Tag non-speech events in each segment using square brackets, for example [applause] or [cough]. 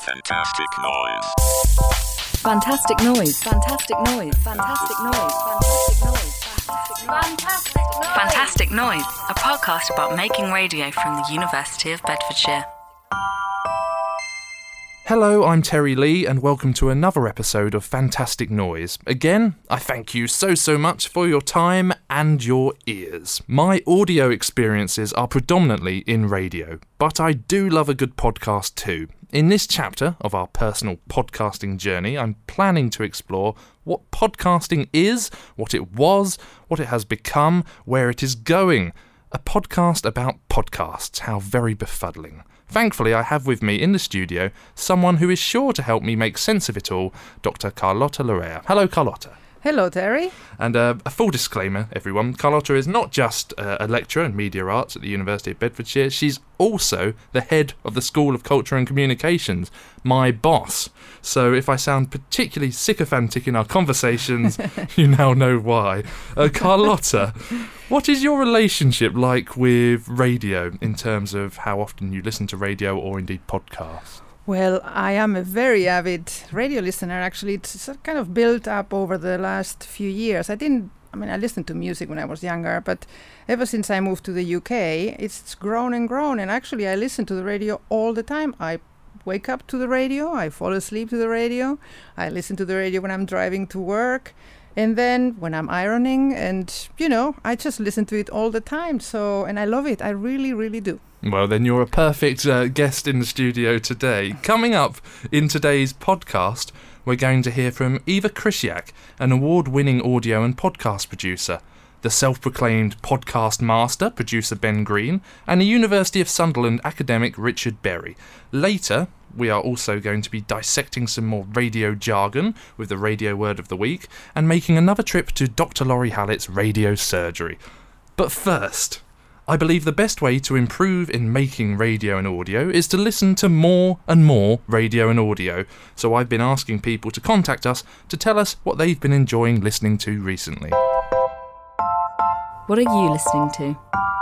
Fantastic noise. Fantastic noise. Fantastic noise. Fantastic noise. Fantastic noise. Fantastic noise. Fantastic Noise, a podcast about making radio from the University of Bedfordshire. Hello, I'm Terry Lee, and welcome to another episode of Fantastic Noise. Again, I thank you so, so much for your time and your ears. My audio experiences are predominantly in radio, but I do love a good podcast too. In this chapter of our personal podcasting journey, I'm planning to explore what podcasting is, what it was, what it has become, where it is going. A podcast about podcasts. How very befuddling. Thankfully, I have with me in the studio someone who is sure to help me make sense of it all, Dr. Carlotta Larea. Hello, Carlotta. Hello, Terry. And uh, a full disclaimer, everyone Carlotta is not just uh, a lecturer in media arts at the University of Bedfordshire, she's also the head of the School of Culture and Communications, my boss. So if I sound particularly sycophantic in our conversations, [laughs] you now know why. Uh, Carlotta, what is your relationship like with radio in terms of how often you listen to radio or indeed podcasts? Well, I am a very avid radio listener. Actually, it's kind of built up over the last few years. I didn't. I mean, I listened to music when I was younger, but ever since I moved to the UK, it's grown and grown. And actually, I listen to the radio all the time. I wake up to the radio. I fall asleep to the radio. I listen to the radio when I'm driving to work. And then when I'm ironing, and you know, I just listen to it all the time. So, and I love it. I really, really do. Well, then you're a perfect uh, guest in the studio today. Coming up in today's podcast, we're going to hear from Eva Krysiak, an award winning audio and podcast producer, the self proclaimed podcast master, producer Ben Green, and the University of Sunderland academic Richard Berry. Later, we are also going to be dissecting some more radio jargon with the radio word of the week and making another trip to Dr. Lawrie Hallett's radio surgery. But first, I believe the best way to improve in making radio and audio is to listen to more and more radio and audio. So I've been asking people to contact us to tell us what they've been enjoying listening to recently. What are you listening to?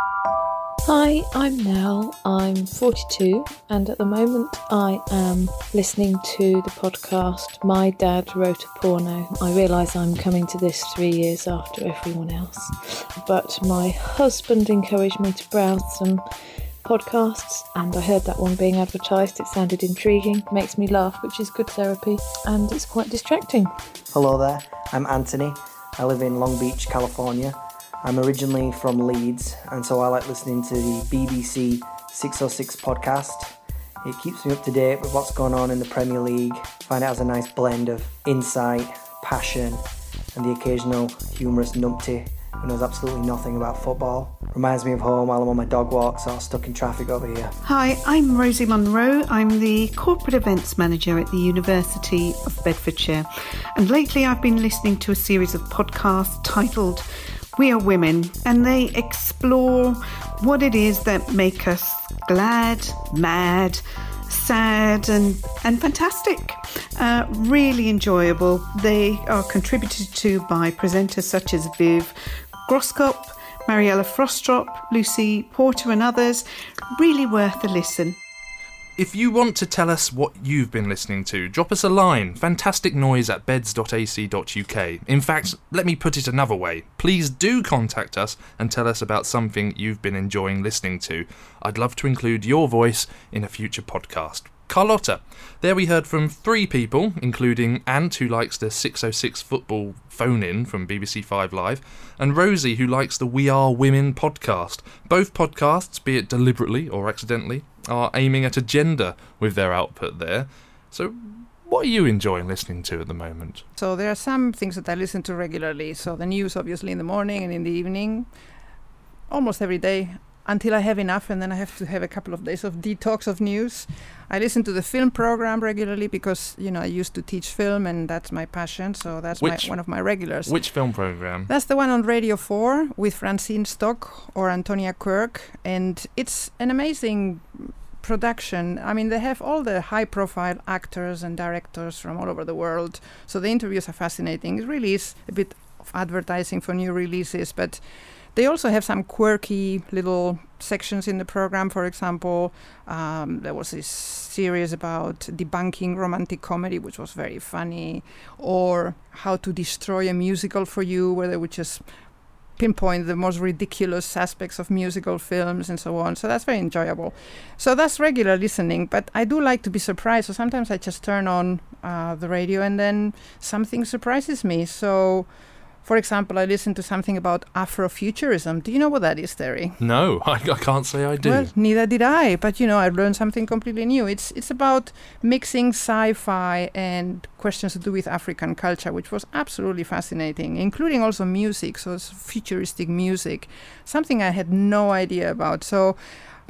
Hi, I'm Nell. I'm 42, and at the moment I am listening to the podcast My Dad Wrote a Porno. I realise I'm coming to this three years after everyone else, but my husband encouraged me to browse some podcasts, and I heard that one being advertised. It sounded intriguing, makes me laugh, which is good therapy, and it's quite distracting. Hello there, I'm Anthony. I live in Long Beach, California. I'm originally from Leeds, and so I like listening to the BBC 606 podcast. It keeps me up to date with what's going on in the Premier League. find it has a nice blend of insight, passion, and the occasional humorous numpty who knows absolutely nothing about football. Reminds me of home while I'm on my dog walks or stuck in traffic over here. Hi, I'm Rosie Munro. I'm the Corporate Events Manager at the University of Bedfordshire. And lately I've been listening to a series of podcasts titled We Are Women, and they explore what it is that make us glad, mad, sad and, and fantastic. Uh, really enjoyable. They are contributed to by presenters such as Viv Groskop, Mariella Frostrup, Lucy Porter, and others. Really worth a listen. If you want to tell us what you've been listening to, drop us a line fantasticnoise at beds.ac.uk. In fact, let me put it another way. Please do contact us and tell us about something you've been enjoying listening to. I'd love to include your voice in a future podcast. Carlotta. There we heard from three people, including Ant, who likes the 606 football phone in from BBC Five Live, and Rosie, who likes the We Are Women podcast. Both podcasts, be it deliberately or accidentally, are aiming at a gender with their output there. So, what are you enjoying listening to at the moment? So there are some things that I listen to regularly. So the news, obviously, in the morning and in the evening, almost every day until I have enough, and then I have to have a couple of days of detox of news. I listen to the film program regularly because you know I used to teach film, and that's my passion. So that's my, one of my regulars. Which film program? That's the one on Radio 4 with Francine Stock or Antonia Quirke, And it's an amazing production. I mean, they have all the high profile actors and directors from all over the world. So the interviews are fascinating. It really is a bit of advertising for new releases, but They also have some quirky little sections in the program. For example, um, there was this series about debunking romantic comedy, which was very funny, or how to destroy a musical for you, where they would just pinpoint the most ridiculous aspects of musical films and so on. So that's very enjoyable. So that's regular listening, but I do like to be surprised. So sometimes I just turn on uh, the radio and then something surprises me. So for example, I listened to something about Afrofuturism. Do you know what that is, Terry? No, [laughs] I, I can't say I do. Well, neither did I. But you know, I learned something completely new. It's it's about mixing sci-fi and questions to do with African culture, which was absolutely fascinating, including also music. So it's futuristic music, something I had no idea about. So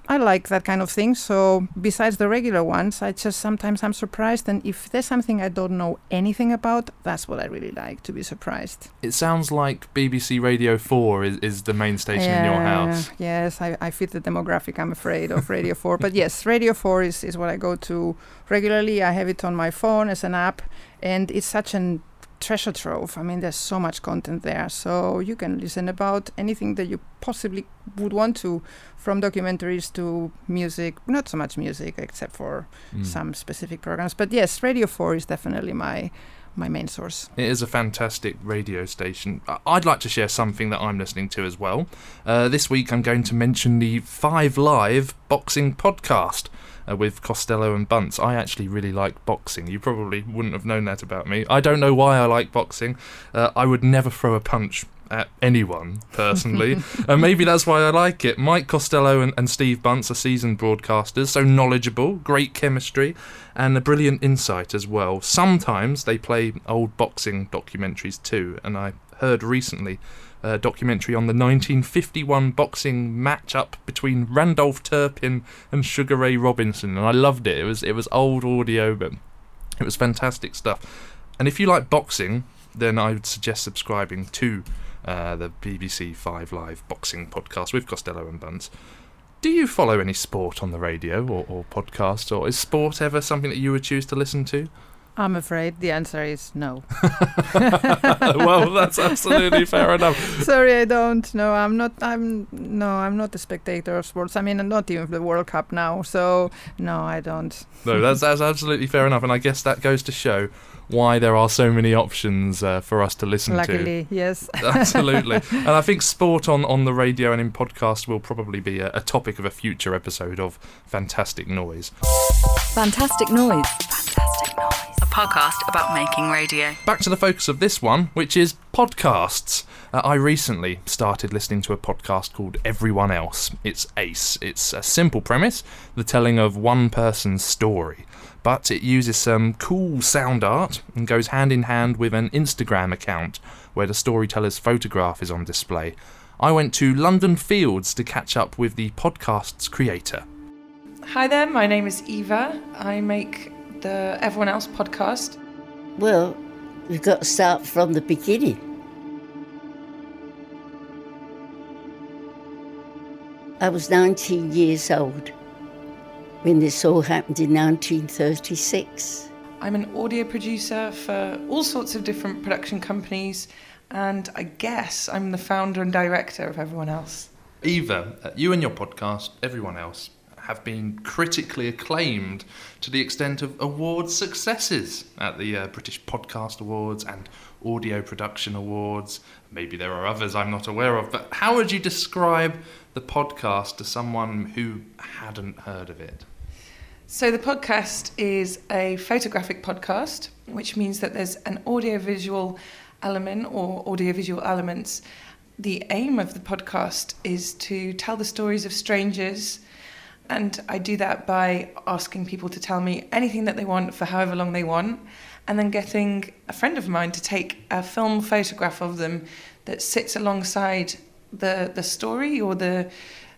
I like that kind of thing. So besides the regular ones, I just sometimes I'm surprised, and if there's something I don't know anything about, that's what I really like to be surprised. It sounds like BBC Radio Four is, is the main station in your house. Yes, I, I fit the demographic. I'm afraid of Radio [laughs] Four, but yes, Radio Four is is what I go to regularly. I have it on my phone as an app, and it's such an treasure trove. I mean, there's so much content there. So you can listen about anything that you possibly would want to, from documentaries to music. Not so much music, except for Mm. some specific programs. But yes, Radio 4 is definitely my my main source. It is a fantastic radio station. I'd like to share something that I'm listening to as well. Uh, this week I'm going to mention the Five Live Boxing Podcast uh, with Costello and Bunce. I actually really like boxing. You probably wouldn't have known that about me. I don't know why I like boxing. Uh, I would never throw a punch at anyone personally, and [laughs] maybe that's why I like it. Mike Costello and, and Steve Bunce are seasoned broadcasters, so knowledgeable, great chemistry, and a brilliant insight as well. Sometimes they play old boxing documentaries too, and I heard recently a documentary on the 1951 boxing matchup between Randolph Turpin and Sugar Ray Robinson, and I loved it. It was it was old audio, but it was fantastic stuff. And if you like boxing, then I would suggest subscribing to uh, the BBC Five Live boxing podcast with Costello and Bunce. Do you follow any sport on the radio or, or podcast, or is sport ever something that you would choose to listen to? I'm afraid the answer is no. [laughs] [laughs] well, that's absolutely fair enough. Sorry, I don't. No, I'm not. I'm no, I'm not a spectator of sports. I mean, not even the World Cup now. So no, I don't. No, that's that's absolutely fair enough, and I guess that goes to show why there are so many options uh, for us to listen to. Luckily, yes. [laughs] Absolutely, and I think sport on, on the radio and in podcast will probably be a, a topic of a future episode of Fantastic Noise. Fantastic noise. Fantastic Noise. A podcast about making radio. Back to the focus of this one, which is podcasts. Uh, I recently started listening to a podcast called Everyone Else. It's Ace. It's a simple premise, the telling of one person's story. But it uses some cool sound art and goes hand in hand with an Instagram account where the storyteller's photograph is on display. I went to London Fields to catch up with the podcast's creator. Hi there, my name is Eva. I make the Everyone Else podcast. Well, we've got to start from the beginning. I was 19 years old when this all happened in 1936. I'm an audio producer for all sorts of different production companies, and I guess I'm the founder and director of Everyone Else. Eva, uh, you and your podcast, everyone else, have been critically acclaimed to the extent of award successes at the uh, British Podcast Awards and Audio Production Awards. Maybe there are others I'm not aware of, but how would you describe the podcast to someone who hadn't heard of it? So, the podcast is a photographic podcast, which means that there's an audiovisual element or audiovisual elements. The aim of the podcast is to tell the stories of strangers, and I do that by asking people to tell me anything that they want for however long they want, and then getting a friend of mine to take a film photograph of them that sits alongside the, the story or the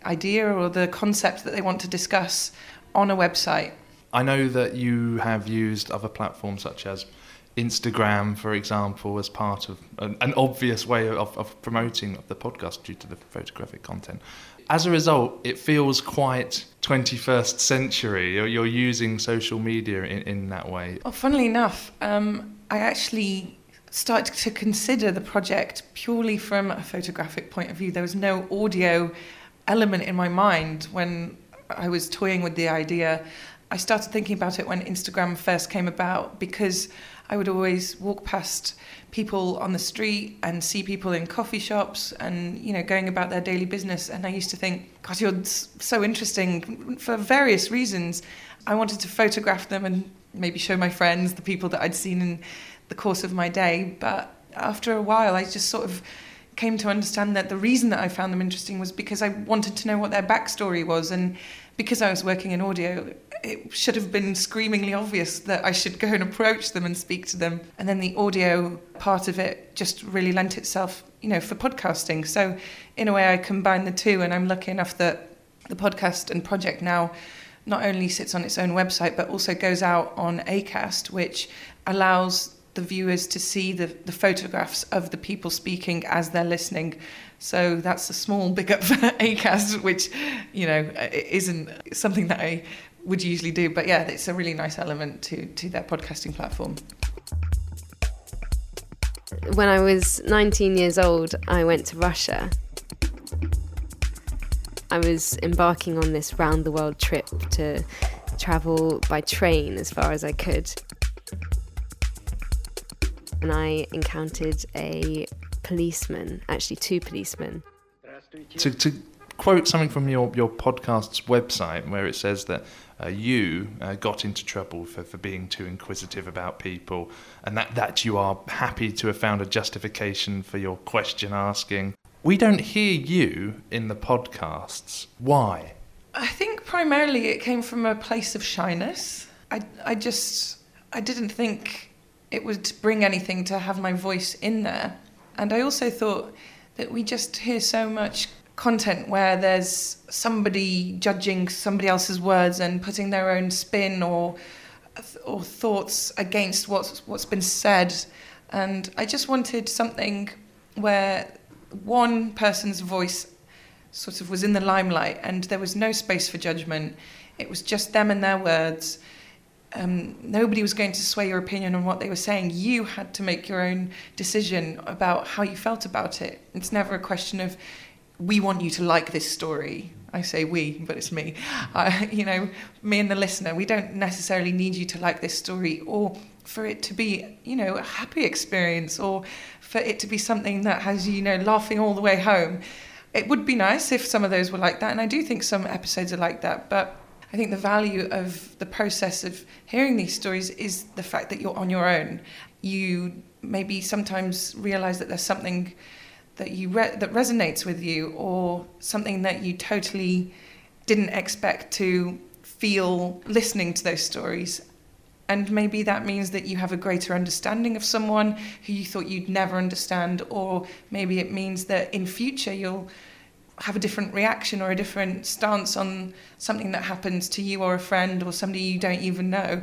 idea or the concept that they want to discuss on a website. I know that you have used other platforms such as Instagram, for example, as part of an, an obvious way of, of promoting the podcast due to the photographic content. As a result, it feels quite 21st century. You're, you're using social media in, in that way. Well, funnily enough, um, I actually started to consider the project purely from a photographic point of view. There was no audio element in my mind when I was toying with the idea. I started thinking about it when Instagram first came about because I would always walk past people on the street and see people in coffee shops and you know going about their daily business and I used to think god you're so interesting for various reasons I wanted to photograph them and maybe show my friends the people that I'd seen in the course of my day but after a while I just sort of came to understand that the reason that I found them interesting was because I wanted to know what their backstory was and because I was working in audio it should have been screamingly obvious that I should go and approach them and speak to them. And then the audio part of it just really lent itself, you know, for podcasting. So in a way, I combine the two, and I'm lucky enough that the podcast and project now not only sits on its own website but also goes out on Acast, which allows the viewers to see the, the photographs of the people speaking as they're listening. So that's a small [laughs] big up for Acast, which, you know, isn't something that I would usually do. But yeah, it's a really nice element to, to their podcasting platform. When I was 19 years old, I went to Russia. I was embarking on this round the world trip to travel by train as far as I could. And I encountered a policeman, actually, two policemen. To, to quote something from your, your podcast's website where it says that uh, you uh, got into trouble for, for being too inquisitive about people and that, that you are happy to have found a justification for your question asking. We don't hear you in the podcasts. Why? I think primarily it came from a place of shyness. I, I just, I didn't think it would bring anything to have my voice in there. And I also thought that we just hear so much content where there's somebody judging somebody else's words and putting their own spin or or thoughts against what's what's been said. And I just wanted something where one person's voice sort of was in the limelight and there was no space for judgment. It was just them and their words um, nobody was going to sway your opinion on what they were saying. You had to make your own decision about how you felt about it. It's never a question of we want you to like this story. I say we, but it's me. Uh, [laughs] you know, me and the listener. We don't necessarily need you to like this story or for it to be, you know, a happy experience or for it to be something that has you know laughing all the way home. It would be nice if some of those were like that, and I do think some episodes are like that. But I think the value of the process of hearing these stories is the fact that you're on your own. You maybe sometimes realize that there's something that you re- that resonates with you or something that you totally didn't expect to feel listening to those stories and maybe that means that you have a greater understanding of someone who you thought you'd never understand or maybe it means that in future you'll have a different reaction or a different stance on something that happens to you or a friend or somebody you don't even know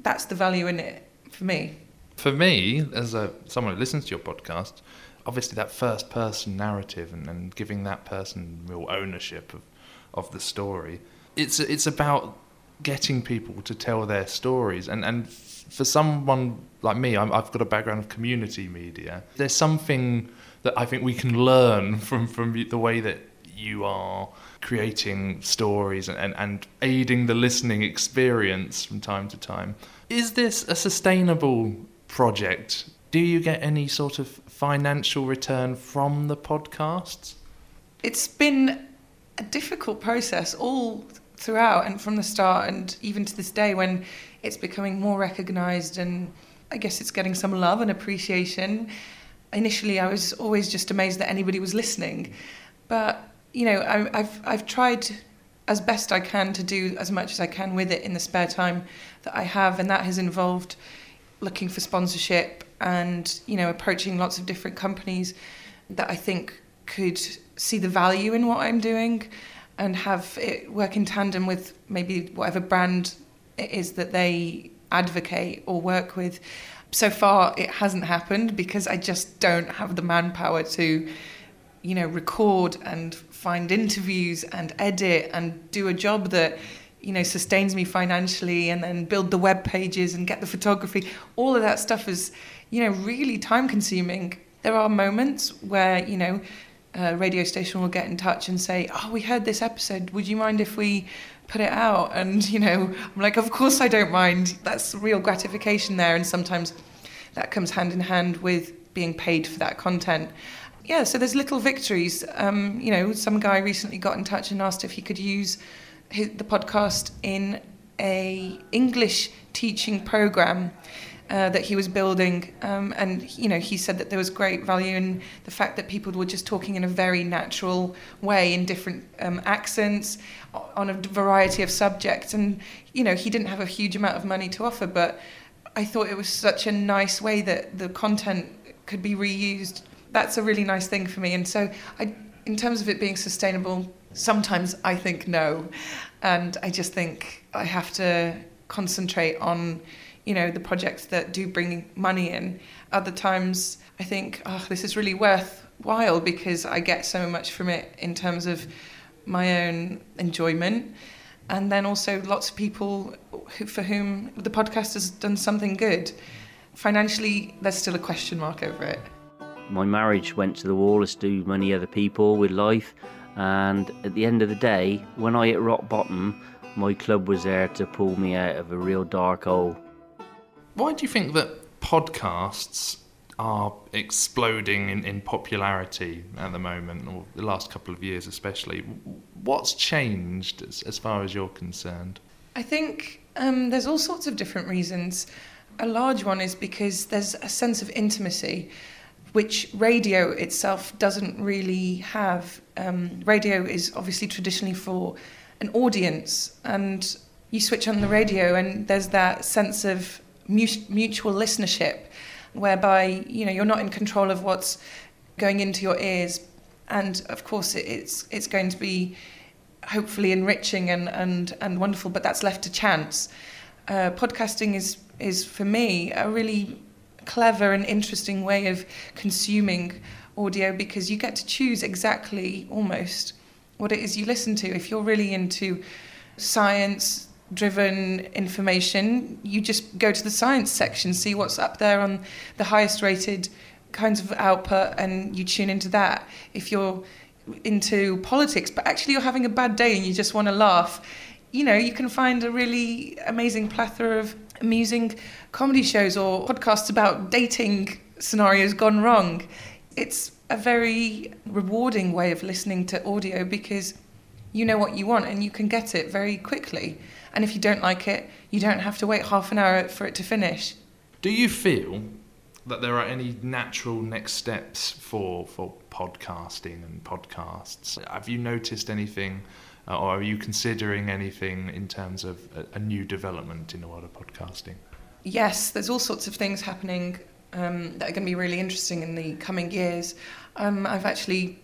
that's the value in it for me for me as a someone who listens to your podcast obviously that first person narrative and, and giving that person real ownership of, of the story. It's it's about getting people to tell their stories and and for someone like me i have got a background of community media there's something that i think we can learn from from the way that you are creating stories and, and, and aiding the listening experience from time to time is this a sustainable project do you get any sort of financial return from the podcasts? It's been a difficult process all throughout and from the start and even to this day when it's becoming more recognized and I guess it's getting some love and appreciation. Initially, I was always just amazed that anybody was listening, but you know, I, I've I've tried as best I can to do as much as I can with it in the spare time that I have, and that has involved looking for sponsorship and you know approaching lots of different companies that I think could see the value in what I'm doing and have it work in tandem with maybe whatever brand it is that they advocate or work with. So far, it hasn't happened because I just don't have the manpower to, you know, record and find interviews and edit and do a job that you know sustains me financially and then build the web pages and get the photography. All of that stuff is you know really time consuming there are moments where you know a radio station will get in touch and say oh we heard this episode. Would you mind if we put it out and you know i'm like of course i don't mind. That's real gratification there and sometimes that comes hand in hand with being paid for that content. Yeah so there's little victories. Um, you know some guy recently got in touch and asked if he could use his, the podcast in a English teaching program uh, that he was building, um, and you know he said that there was great value in the fact that people were just talking in a very natural way in different um, accents on a variety of subjects, and you know he didn't have a huge amount of money to offer, but I thought it was such a nice way that the content could be reused. That's a really nice thing for me, and so I, in terms of it being sustainable, sometimes I think no. And I just think I have to concentrate on, you know, the projects that do bring money in. Other times I think, oh, this is really worthwhile because I get so much from it in terms of my own enjoyment. And then also lots of people who, for whom the podcast has done something good. Financially, there's still a question mark over it. My marriage went to the wall, as do many other people with life. And at the end of the day, when I hit rock bottom, my club was there to pull me out of a real dark hole. Why do you think that podcasts are exploding in, in popularity at the moment, or the last couple of years especially? What's changed as, as far as you're concerned? I think um, there's all sorts of different reasons. A large one is because there's a sense of intimacy which radio itself doesn't really have. Um, radio is obviously traditionally for an audience, and you switch on the radio, and there's that sense of mutual listenership, whereby you know you're not in control of what's going into your ears, and of course it's it's going to be hopefully enriching and and and wonderful, but that's left to chance. Uh, podcasting is is for me a really clever and interesting way of consuming audio because you get to choose exactly almost what it is you listen to. If you're really into science driven information, you just go to the science section, see what's up there on the highest rated kinds of output, and you tune into that. If you're into politics, but actually you're having a bad day and you just want to laugh, you know, you can find a really amazing plethora of amusing comedy shows or podcasts about dating scenarios gone wrong. It's a very rewarding way of listening to audio because you know what you want and you can get it very quickly. And if you don't like it, you don't have to wait half an hour for it to finish. Do you feel that there are any natural next steps for for podcasting and podcasts? Have you noticed anything uh, or are you considering anything in terms of a, a, new development in the world of podcasting? Yes, there's all sorts of things happening um, that are going to be really interesting in the coming years. Um, I've actually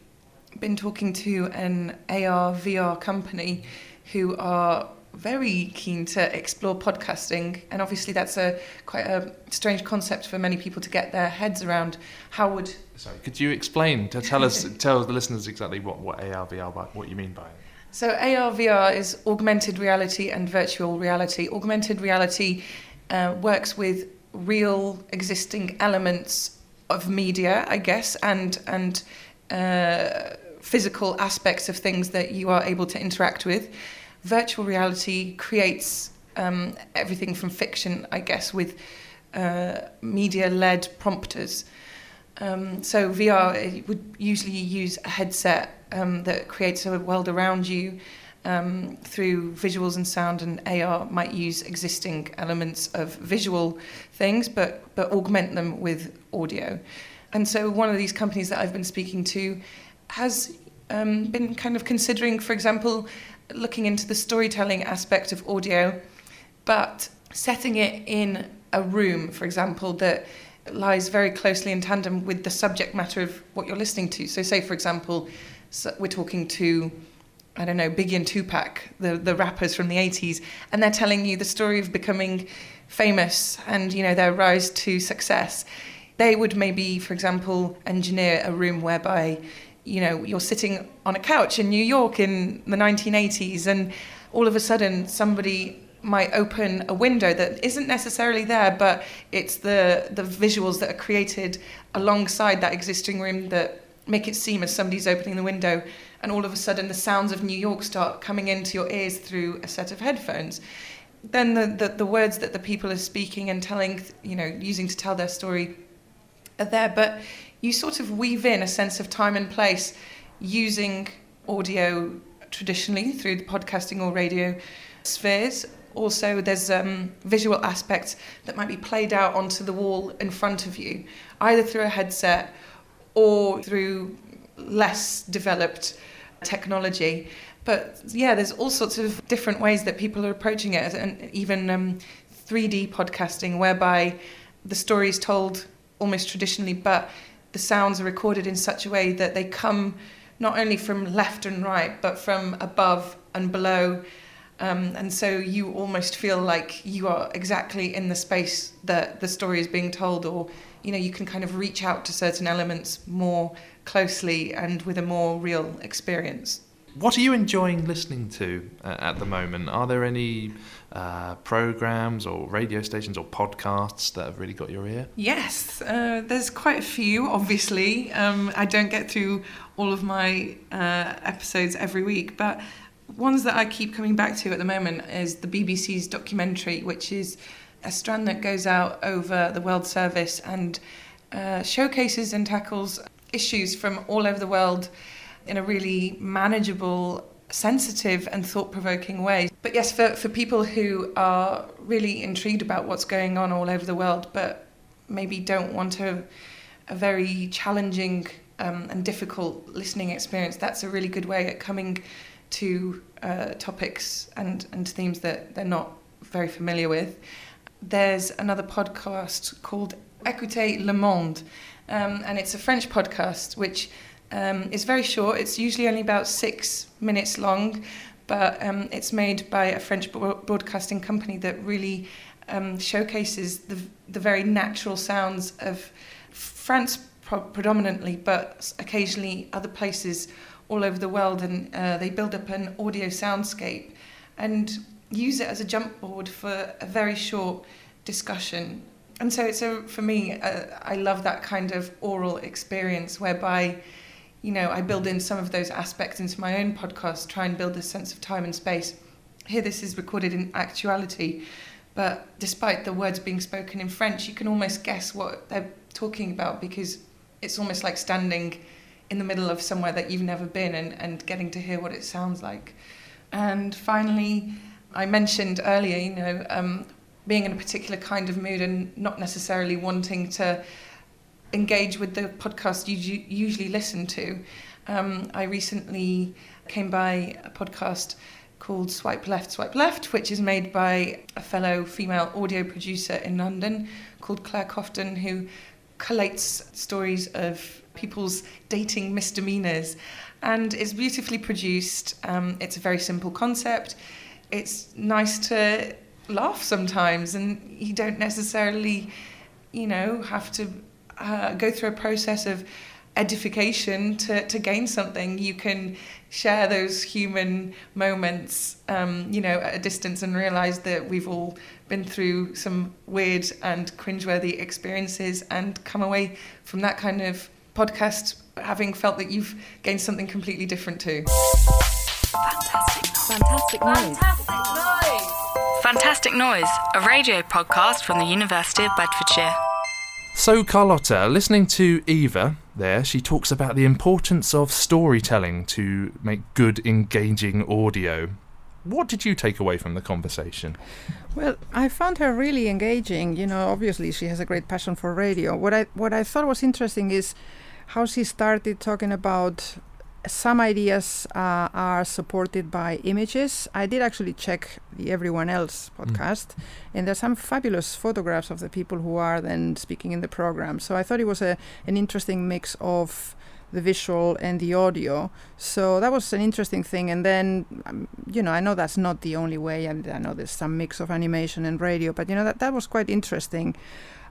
been talking to an AR VR company who are very keen to explore podcasting and obviously that's a quite a strange concept for many people to get their heads around how would sorry could you explain to tell us [laughs] tell the listeners exactly what what AR VR what you mean by it so AR VR is augmented reality and virtual reality. Augmented reality uh, works with real existing elements of media, I guess, and and uh, physical aspects of things that you are able to interact with. Virtual reality creates um, everything from fiction, I guess, with uh, media-led prompters. Um, so VR would usually use a headset um, that creates a world around you um, through visuals and sound, and AR might use existing elements of visual things, but but augment them with audio. And so one of these companies that I've been speaking to has um, been kind of considering, for example, looking into the storytelling aspect of audio, but setting it in a room, for example, that lies very closely in tandem with the subject matter of what you're listening to. So, say, for example, we're talking to, I don't know, Biggie and Tupac, the, the rappers from the 80s, and they're telling you the story of becoming famous and, you know, their rise to success. They would maybe, for example, engineer a room whereby, you know, you're sitting on a couch in New York in the 1980s and all of a sudden somebody might open a window that isn't necessarily there, but it's the the visuals that are created alongside that existing room that make it seem as somebody's opening the window, and all of a sudden the sounds of New York start coming into your ears through a set of headphones. Then the, the, the words that the people are speaking and telling, you know, using to tell their story are there, but you sort of weave in a sense of time and place using audio traditionally through the podcasting or radio spheres. Also, there's um, visual aspects that might be played out onto the wall in front of you, either through a headset or through less developed technology. But yeah, there's all sorts of different ways that people are approaching it, and even um, 3D podcasting, whereby the story is told almost traditionally, but the sounds are recorded in such a way that they come not only from left and right, but from above and below. Um, and so you almost feel like you are exactly in the space that the story is being told, or you know, you can kind of reach out to certain elements more closely and with a more real experience. What are you enjoying listening to uh, at the moment? Are there any uh, programs or radio stations or podcasts that have really got your ear? Yes, uh, there's quite a few, obviously. Um, I don't get through all of my uh, episodes every week, but ones that I keep coming back to at the moment is the BBC's documentary, which is a strand that goes out over the World Service and uh, showcases and tackles issues from all over the world in a really manageable, sensitive, and thought provoking way. But yes, for, for people who are really intrigued about what's going on all over the world, but maybe don't want a, a very challenging um, and difficult listening experience, that's a really good way at coming to uh, topics and, and themes that they're not very familiar with. There's another podcast called Écoutez Le Monde, um, and it's a French podcast which um, it's very short. It's usually only about six minutes long, but um, it's made by a French broadcasting company that really um, showcases the, the very natural sounds of France pro- predominantly, but occasionally other places all over the world. And uh, they build up an audio soundscape and use it as a jump board for a very short discussion. And so it's a, for me, uh, I love that kind of oral experience whereby you know, I build in some of those aspects into my own podcast, try and build a sense of time and space. Here, this is recorded in actuality, but despite the words being spoken in French, you can almost guess what they're talking about because it's almost like standing in the middle of somewhere that you've never been and, and getting to hear what it sounds like. And finally, I mentioned earlier, you know, um, being in a particular kind of mood and not necessarily wanting to engage with the podcast you usually listen to. Um, I recently came by a podcast called Swipe Left, Swipe Left, which is made by a fellow female audio producer in London called Claire Cofton, who collates stories of people's dating misdemeanors. And it's beautifully produced. Um, it's a very simple concept. It's nice to laugh sometimes, and you don't necessarily, you know, have to uh, go through a process of edification to, to gain something. You can share those human moments, um, you know, at a distance and realize that we've all been through some weird and cringeworthy experiences and come away from that kind of podcast having felt that you've gained something completely different too. Fantastic. Fantastic noise. Fantastic noise. Fantastic Noise, a radio podcast from the University of Bedfordshire. So, Carlotta, listening to Eva there, she talks about the importance of storytelling to make good, engaging audio. What did you take away from the conversation? Well, I found her really engaging. You know, obviously she has a great passion for radio. What I what I thought was interesting is how she started talking about some ideas uh, are supported by images. I did actually check the Everyone Else Mm. podcast, and there's some fabulous photographs of the people who are then speaking in the program. So I thought it was a an interesting mix of the visual and the audio. So that was an interesting thing. And then, um, you know, I know that's not the only way, and I know there's some mix of animation and radio, but you know that that was quite interesting.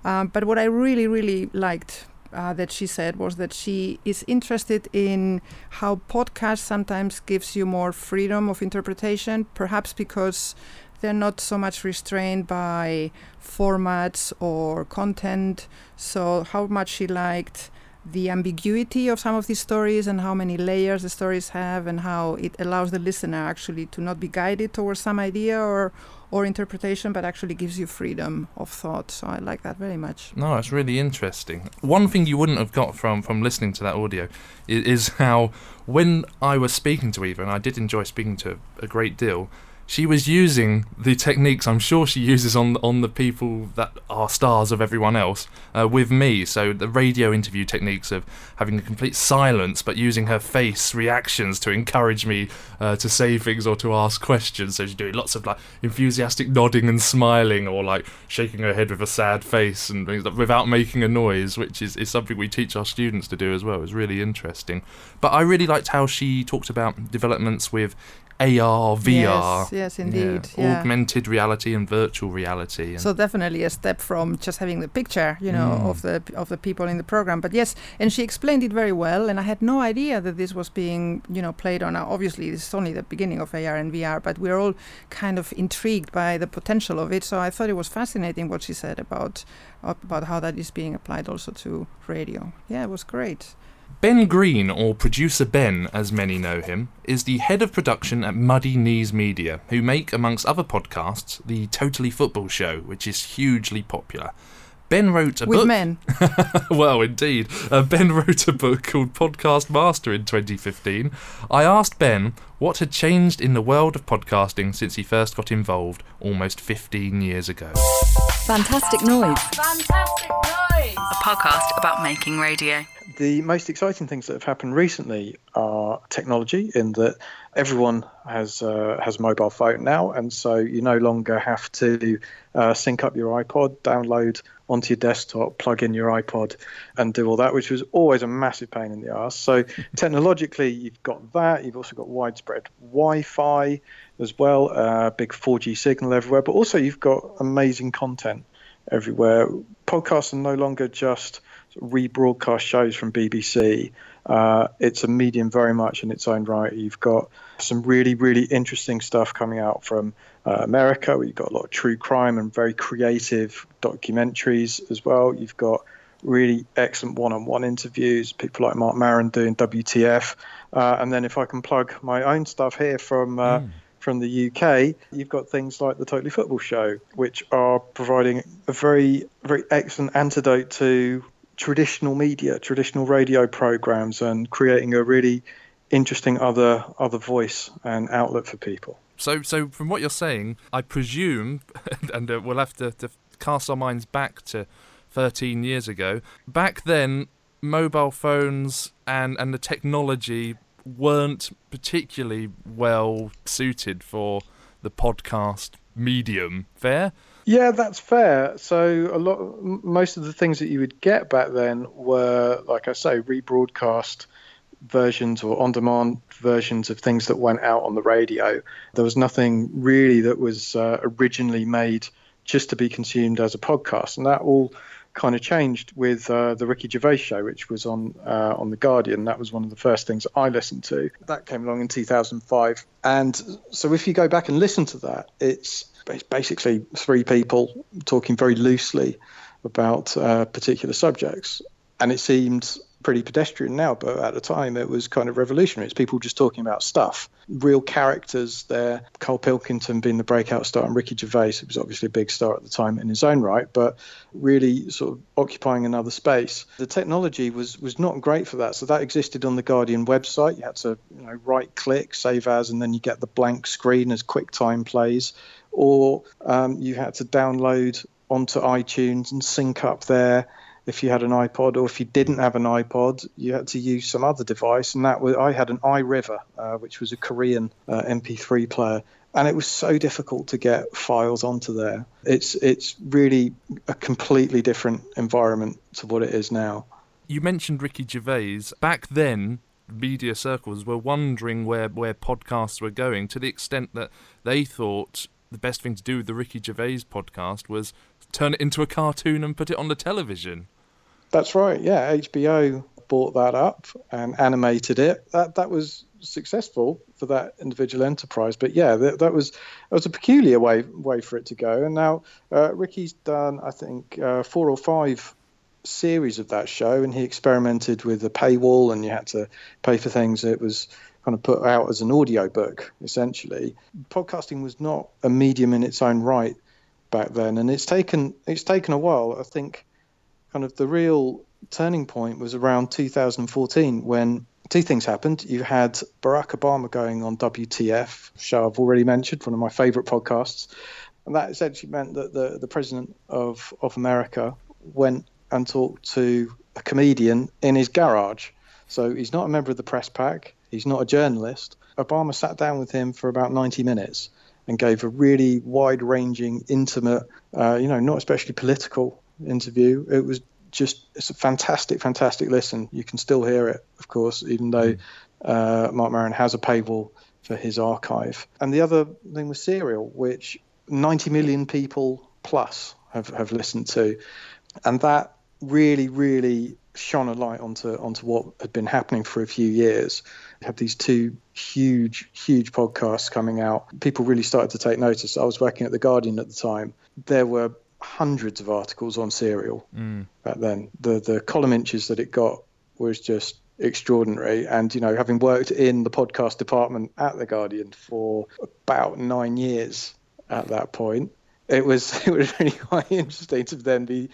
Um, but what I really, really liked uh, that she said was that she is interested in how podcast sometimes gives you more freedom of interpretation, perhaps because they're not so much restrained by formats or content. So, how much she liked the ambiguity of some of these stories and how many layers the stories have, and how it allows the listener actually to not be guided towards some idea or or interpretation, but actually gives you freedom of thought. So I like that very much. No, it's really interesting. One thing you wouldn't have got from from listening to that audio is, is how when I was speaking to Eva, and I did enjoy speaking to a great deal, she was using the techniques I'm sure she uses on on the people that are stars of everyone else uh, with me. So the radio interview techniques of having a complete silence, but using her face reactions to encourage me uh, to say things or to ask questions. So she's doing lots of like enthusiastic nodding and smiling, or like shaking her head with a sad face and things like, without making a noise, which is, is something we teach our students to do as well. It's really interesting. But I really liked how she talked about developments with AR, VR. Yes, yes, indeed. Yeah, Yeah. Augmented reality and virtual reality. And So definitely a step from just having the picture, you know, Mm. of the of the people in the program. But yes, and she explained it very well, and I had no idea that this was being, you know, played on. Now, obviously, this is only the beginning of AR and VR, but we're all kind of intrigued by the potential of it. So I thought it was fascinating what she said about about how that is being applied also to radio. Yeah, it was great. Ben Green, or Producer Ben as many know him, is the head of production at Muddy Knees Media, who make, amongst other podcasts, the Totally Football Show, which is hugely popular. Ben wrote a With book. men. [laughs] well, indeed. Uh, ben [laughs] wrote a book called Podcast Master in 2015. I asked Ben what had changed in the world of podcasting since he first got involved almost 15 years ago. Fantastic noise. Fantastic Noise! A podcast about making radio. The most exciting things that have happened recently are technology, in that everyone has uh, has mobile phone now, and so you no longer have to uh, sync up your iPod, download onto your desktop, plug in your iPod, and do all that, which was always a massive pain in the ass. So [laughs] technologically, you've got that. You've also got widespread Wi-Fi as well, uh, big 4G signal everywhere, but also you've got amazing content everywhere. Podcasts are no longer just rebroadcast shows from BBC. Uh, it's a medium very much in its own right. You've got some really, really interesting stuff coming out from uh, America. You've got a lot of true crime and very creative documentaries as well. You've got really excellent one-on-one interviews. People like Marc Maron doing WTF, uh, and then if I can plug my own stuff here from. Uh, From the UK, you've got things like the Totally Football Show, which are providing a very, very excellent antidote to traditional media, traditional radio programs, and creating a really interesting other other voice and outlet for people. So, so from what you're saying, I presume, [laughs] and uh, we'll have to, to cast our minds back to 13 years ago. Back then, mobile phones and and the technology weren't particularly well suited for the podcast medium. Fair? Yeah, that's fair. So a lot, most of the things that you would get back then were, like I say, rebroadcast versions or on-demand versions of things that went out on the radio. There was nothing really that was uh, originally made just to be consumed as a podcast, and that all kind of changed with uh, the Ricky Gervais show, which was on uh, on the Guardian. That was one of the first things I listened to. That came along in 2005, and so if you go back and listen to that, it's it's basically three people talking very loosely about uh, particular subjects, and it seemed pretty pedestrian now, but at the time it was kind of revolutionary. It's people just talking about stuff, real characters there. Karl Pilkington being the breakout star, and Ricky Gervais, who was obviously a big star at the time in his own right, but really sort of occupying another space. The technology was was not great for that, so that existed on the Guardian website. You had to you know right click, save as, and then you get the blank screen as QuickTime plays, or um, you had to download onto iTunes and sync up there if you had an iPod, or if you didn't have an iPod, you had to use some other device. And that was I had an iRiver, uh, which was a Korean uh, MP3 player, and it was so difficult to get files onto there. It's it's really a completely different environment to what it is now. You mentioned Ricky Gervais. Back then, media circles were wondering where, where podcasts were going to the extent that they thought the best thing to do with the Ricky Gervais podcast was turn it into a cartoon and put it on the television. That's right. Yeah, HBO bought that up and animated it. That that was successful for that individual enterprise. But yeah, that, that was that was a peculiar way way for it to go. And now uh, Ricky's done, I think, uh, four or five series of that show, and he experimented with a paywall, and you had to pay for things. It was kind of put out as an audio book, essentially. Podcasting was not a medium in its own right back then, and it's taken it's taken a while. I think, kind of the real turning point was around 2014 when two things happened. You had Barack Obama going on WTF, show I've already mentioned, one of my favorite podcasts. And that essentially meant that the, the president of, of America went and talked to a comedian in his garage. So he's not a member of the press pack, he's not a journalist. Obama sat down with him for about 90 minutes and gave a really wide ranging, intimate, uh, you know, not especially political interview. It was just it's a fantastic, fantastic listen. You can still hear it, of course, even though uh, Marc Maron has a paywall for his archive. And the other thing was Serial, which 90 million people plus have, have listened to, and that really, really shone a light onto onto what had been happening for a few years. You have these two huge, huge podcasts coming out. People really started to take notice. I was working at the Guardian at the time. There were hundreds of articles on Serial Mm. back then. The the column inches that it got was just extraordinary. And you know, having worked in the podcast department at the Guardian for about nine years at that point, it was [laughs] it was really quite interesting to then be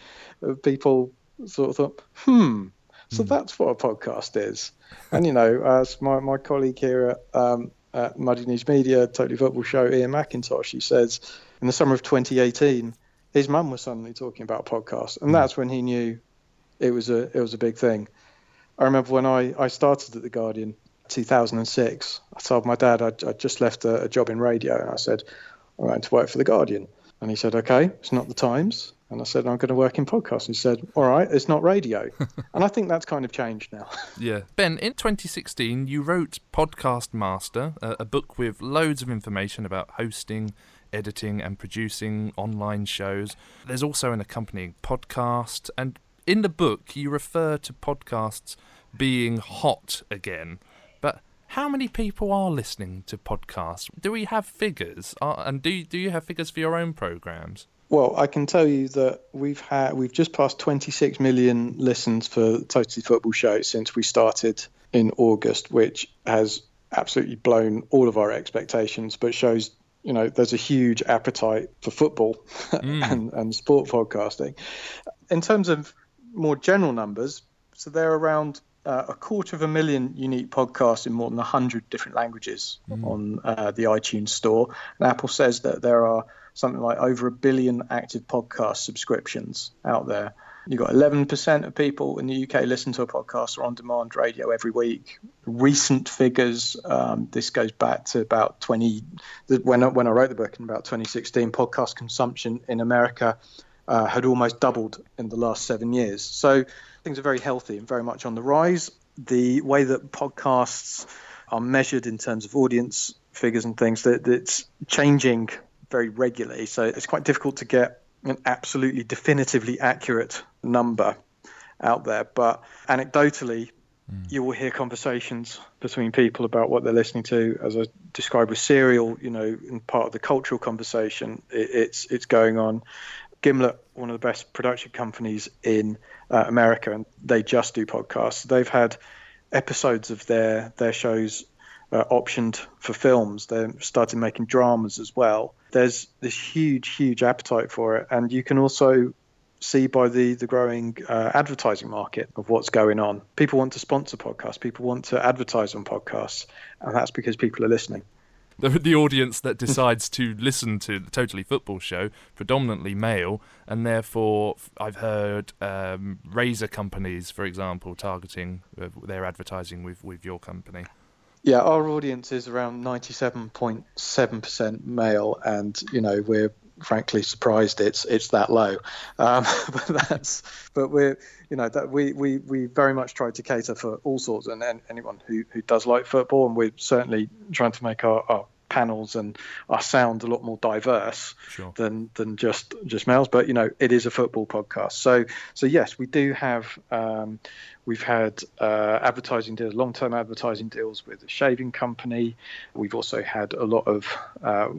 uh, people sort of thought, hmm. So that's what a podcast is. And you know, as my, my colleague here at, um, at Muddy Knees Media, Totally Football Show, Ian McIntosh, he says in the summer of 2018, his mum was suddenly talking about podcasts, and hmm. that's when he knew it was a it was a big thing. I remember when I, I started at the Guardian, 2006. I told my dad I'd, I'd just left a, a job in radio, and I said I'm going to work for the Guardian, and he said, "Okay, it's not the Times." And I said, I'm going to work in podcasts. And he said, All right, it's not radio. [laughs] and I think that's kind of changed now. [laughs] Yeah. Ben, in 2016, you wrote Podcast Master, a, a book with loads of information about hosting, editing, and producing online shows. There's also an accompanying podcast. And in the book, you refer to podcasts being hot again. But how many people are listening to podcasts? Do we have figures? And do, do you have figures for your own programs? Well, I can tell you that we've had we've just passed 26 million listens for Totally Football Show since we started in August, which has absolutely blown all of our expectations, but shows you know there's a huge appetite for football [laughs] and, and sport podcasting. In terms of more general numbers, so they're around uh, a quarter of a million unique podcasts in more than 100 different languages on uh, the iTunes store. And Apple says that there are something like over a billion active podcast subscriptions out there. You've got 11% of people in the UK listen to a podcast or on demand radio every week. Recent figures, um, this goes back to about 20, when I, when I wrote the book in about 2016, podcast consumption in America uh, had almost doubled in the last seven years. So things are very healthy and very much on the rise. The way that podcasts are measured in terms of audience figures and things, that it's changing very regularly. So it's quite difficult to get an absolutely definitively accurate number out there. But anecdotally, you will hear conversations between people about what they're listening to. As I described with Serial, you know, in part of the cultural conversation, it, it's it's going on. Gimlet, one of the best production companies in uh, America, and they just do podcasts. They've had episodes of their their shows uh, optioned for films. They're starting making dramas as well. There's this huge, huge appetite for it, and you can also see by the the growing uh, advertising market of what's going on. People want to sponsor podcasts. People want to advertise on podcasts, and that's because people are listening. The, the audience that decides to listen to the Totally Football Show, predominantly male, and therefore I've heard um, razor companies, for example, targeting uh, their advertising with, with your company. Yeah, our audience is around 97.7% male, and you know we're frankly surprised it's it's that low. Um, [laughs] but that's but we're you know that we, we, we very much try to cater for all sorts and, and anyone who, who does like football, and we're certainly trying to make our, our panels and our sound a lot more diverse Sure. than than just just males. But you know, it is a football podcast, so so yes, we do have. Um, We've had uh, advertising deals, long-term advertising deals with a shaving company. We've also had a lot of. Uh,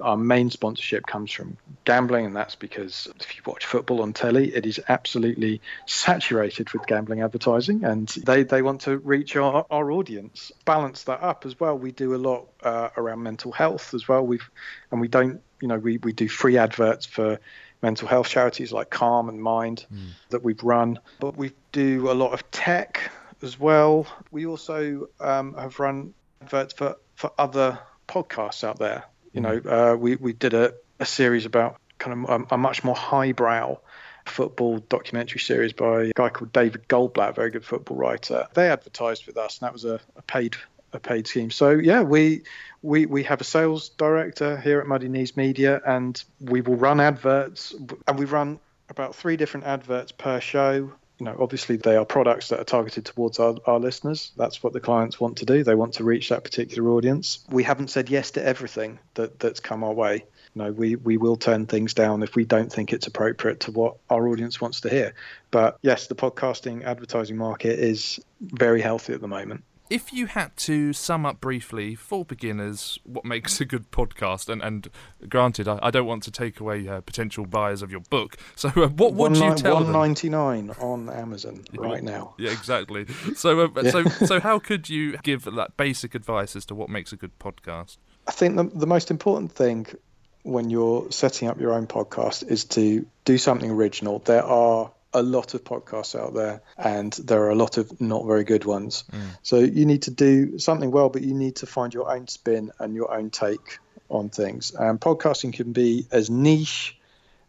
our main sponsorship comes from gambling, and that's because if you watch football on telly, it is absolutely saturated with gambling advertising, and they, they want to reach our, our audience. Balance that up as well. We do a lot uh, around mental health as well. We've and we don't, you know, we, we do free adverts for mental health charities like Calm and Mind that we've run. But we do a lot of tech as well. We also um, have run adverts for, for other podcasts out there. You know, uh, we, we did a, a series about kind of a, a much more highbrow football documentary series by a guy called David Goldblatt, a very good football writer. They advertised with us, and that was a, a paid a paid scheme. So yeah, we we we have a sales director here at Muddy Knees Media, and we will run adverts, and we run about three different adverts per show. You know, obviously they are products that are targeted towards our, our listeners. That's what the clients want to do. They want to reach that particular audience. We haven't said yes to everything that, that's come our way. You know, we, we will turn things down if we don't think it's appropriate to what our audience wants to hear. But yes, the podcasting advertising market is very healthy at the moment. If you had to sum up briefly for beginners what makes a good podcast, and, and granted, I, I don't want to take away uh, potential buyers of your book, so uh, what would you tell One them? ninety nine on Amazon [laughs] right now. Yeah, exactly. So, uh, [laughs] Yeah. so, so, how could you give that basic advice as to what makes a good podcast? I think the, the most important thing when you're setting up your own podcast is to do something original. There are a lot of podcasts out there, and there are a lot of not very good ones. So you need to do something well, but you need to find your own spin and your own take on things. And podcasting can be as niche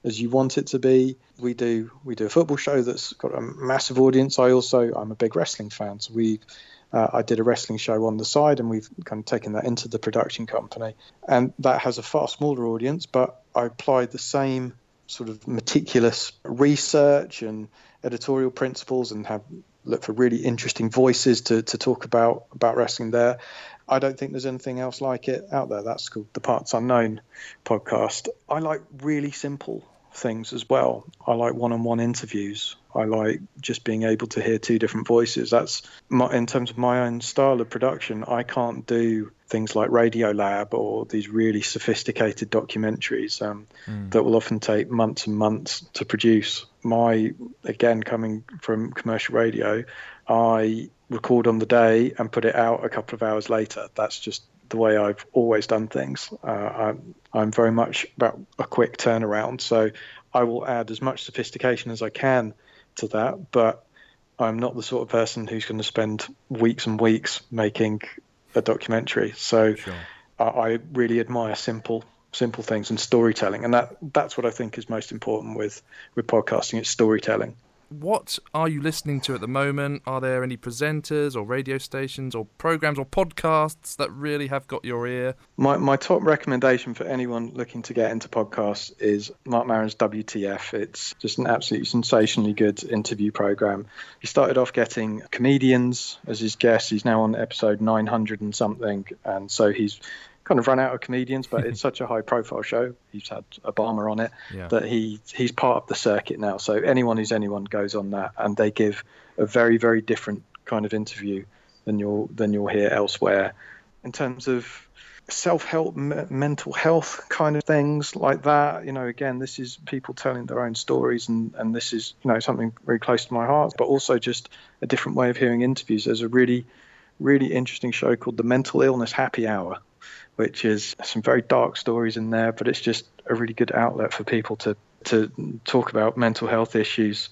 as you want it to be. We do we do a football show that's got a massive audience. I also I'm a big wrestling fan, so we uh, I did a wrestling show on the side, and we've kind of taken that into the production company, and that has a far smaller audience. But I applied the same sort of meticulous research and editorial principles, and have looked for really interesting voices to, to talk about about wrestling there. I don't think there's anything else like it out there. That's called the Parts Unknown podcast. I like really simple things as well. I like one-on-one interviews. I like just being able to hear two different voices. That's my, in terms of my own style of production. I can't do things like Radio Lab or these really sophisticated documentaries um, that will often take months and months to produce. My again coming from commercial radio, I record on the day and put it out a couple of hours later. That's just the way I've always done things. Uh, I'm, I'm very much about a quick turnaround, so I will add as much sophistication as I can to that, but I'm not the sort of person who's going to spend weeks and weeks making a documentary. So I, I really admire simple simple things and storytelling, and that that's what I think is most important with with podcasting. It's storytelling. What are you listening to at the moment? Are there any presenters or radio stations or programs or podcasts that really have got your ear? My my top recommendation for anyone looking to get into podcasts is Marc Maron's WTF. It's just an absolutely sensationally good interview program. He started off getting comedians as his guests. He's now on episode 900 and something, and so he's kind of run out of comedians, but it's [laughs] such a high profile show. He's had Obama on it Yeah. that he he's part of the circuit now. So anyone who's anyone goes on that, and they give a very very different kind of interview than you'll than you'll hear elsewhere. In terms of self-help, m- mental health kind of things like that, you know, again, this is people telling their own stories, and and this is you know something very close to my heart, but also just a different way of hearing interviews. There's a really really interesting show called the Mental Illness Happy Hour which is some very dark stories in there, but it's just a really good outlet for people to to talk about mental health issues.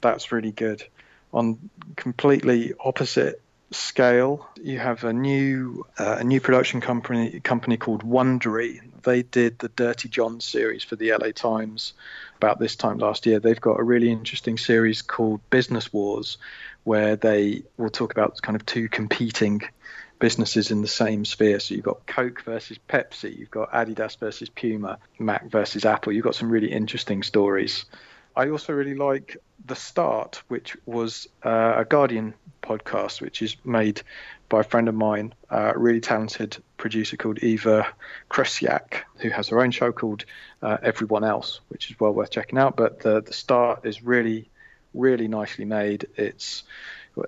That's really good. On completely opposite scale, you have a new uh, a new production company company called Wondery. They did the Dirty John series for the LA Times about this time last year. They've got a really interesting series called Business Wars, where they will talk about kind of two competing businesses in the same sphere. So you've got Coke versus Pepsi, you've got Adidas versus Puma, Mac versus Apple. You've got some really interesting stories I also really like The Start, which was uh, a Guardian podcast, which is made by a friend of mine, a really talented producer called Eva Krysiak, who has her own show called uh, Everyone Else, which is well worth checking out. But the the start is really, really nicely made. It's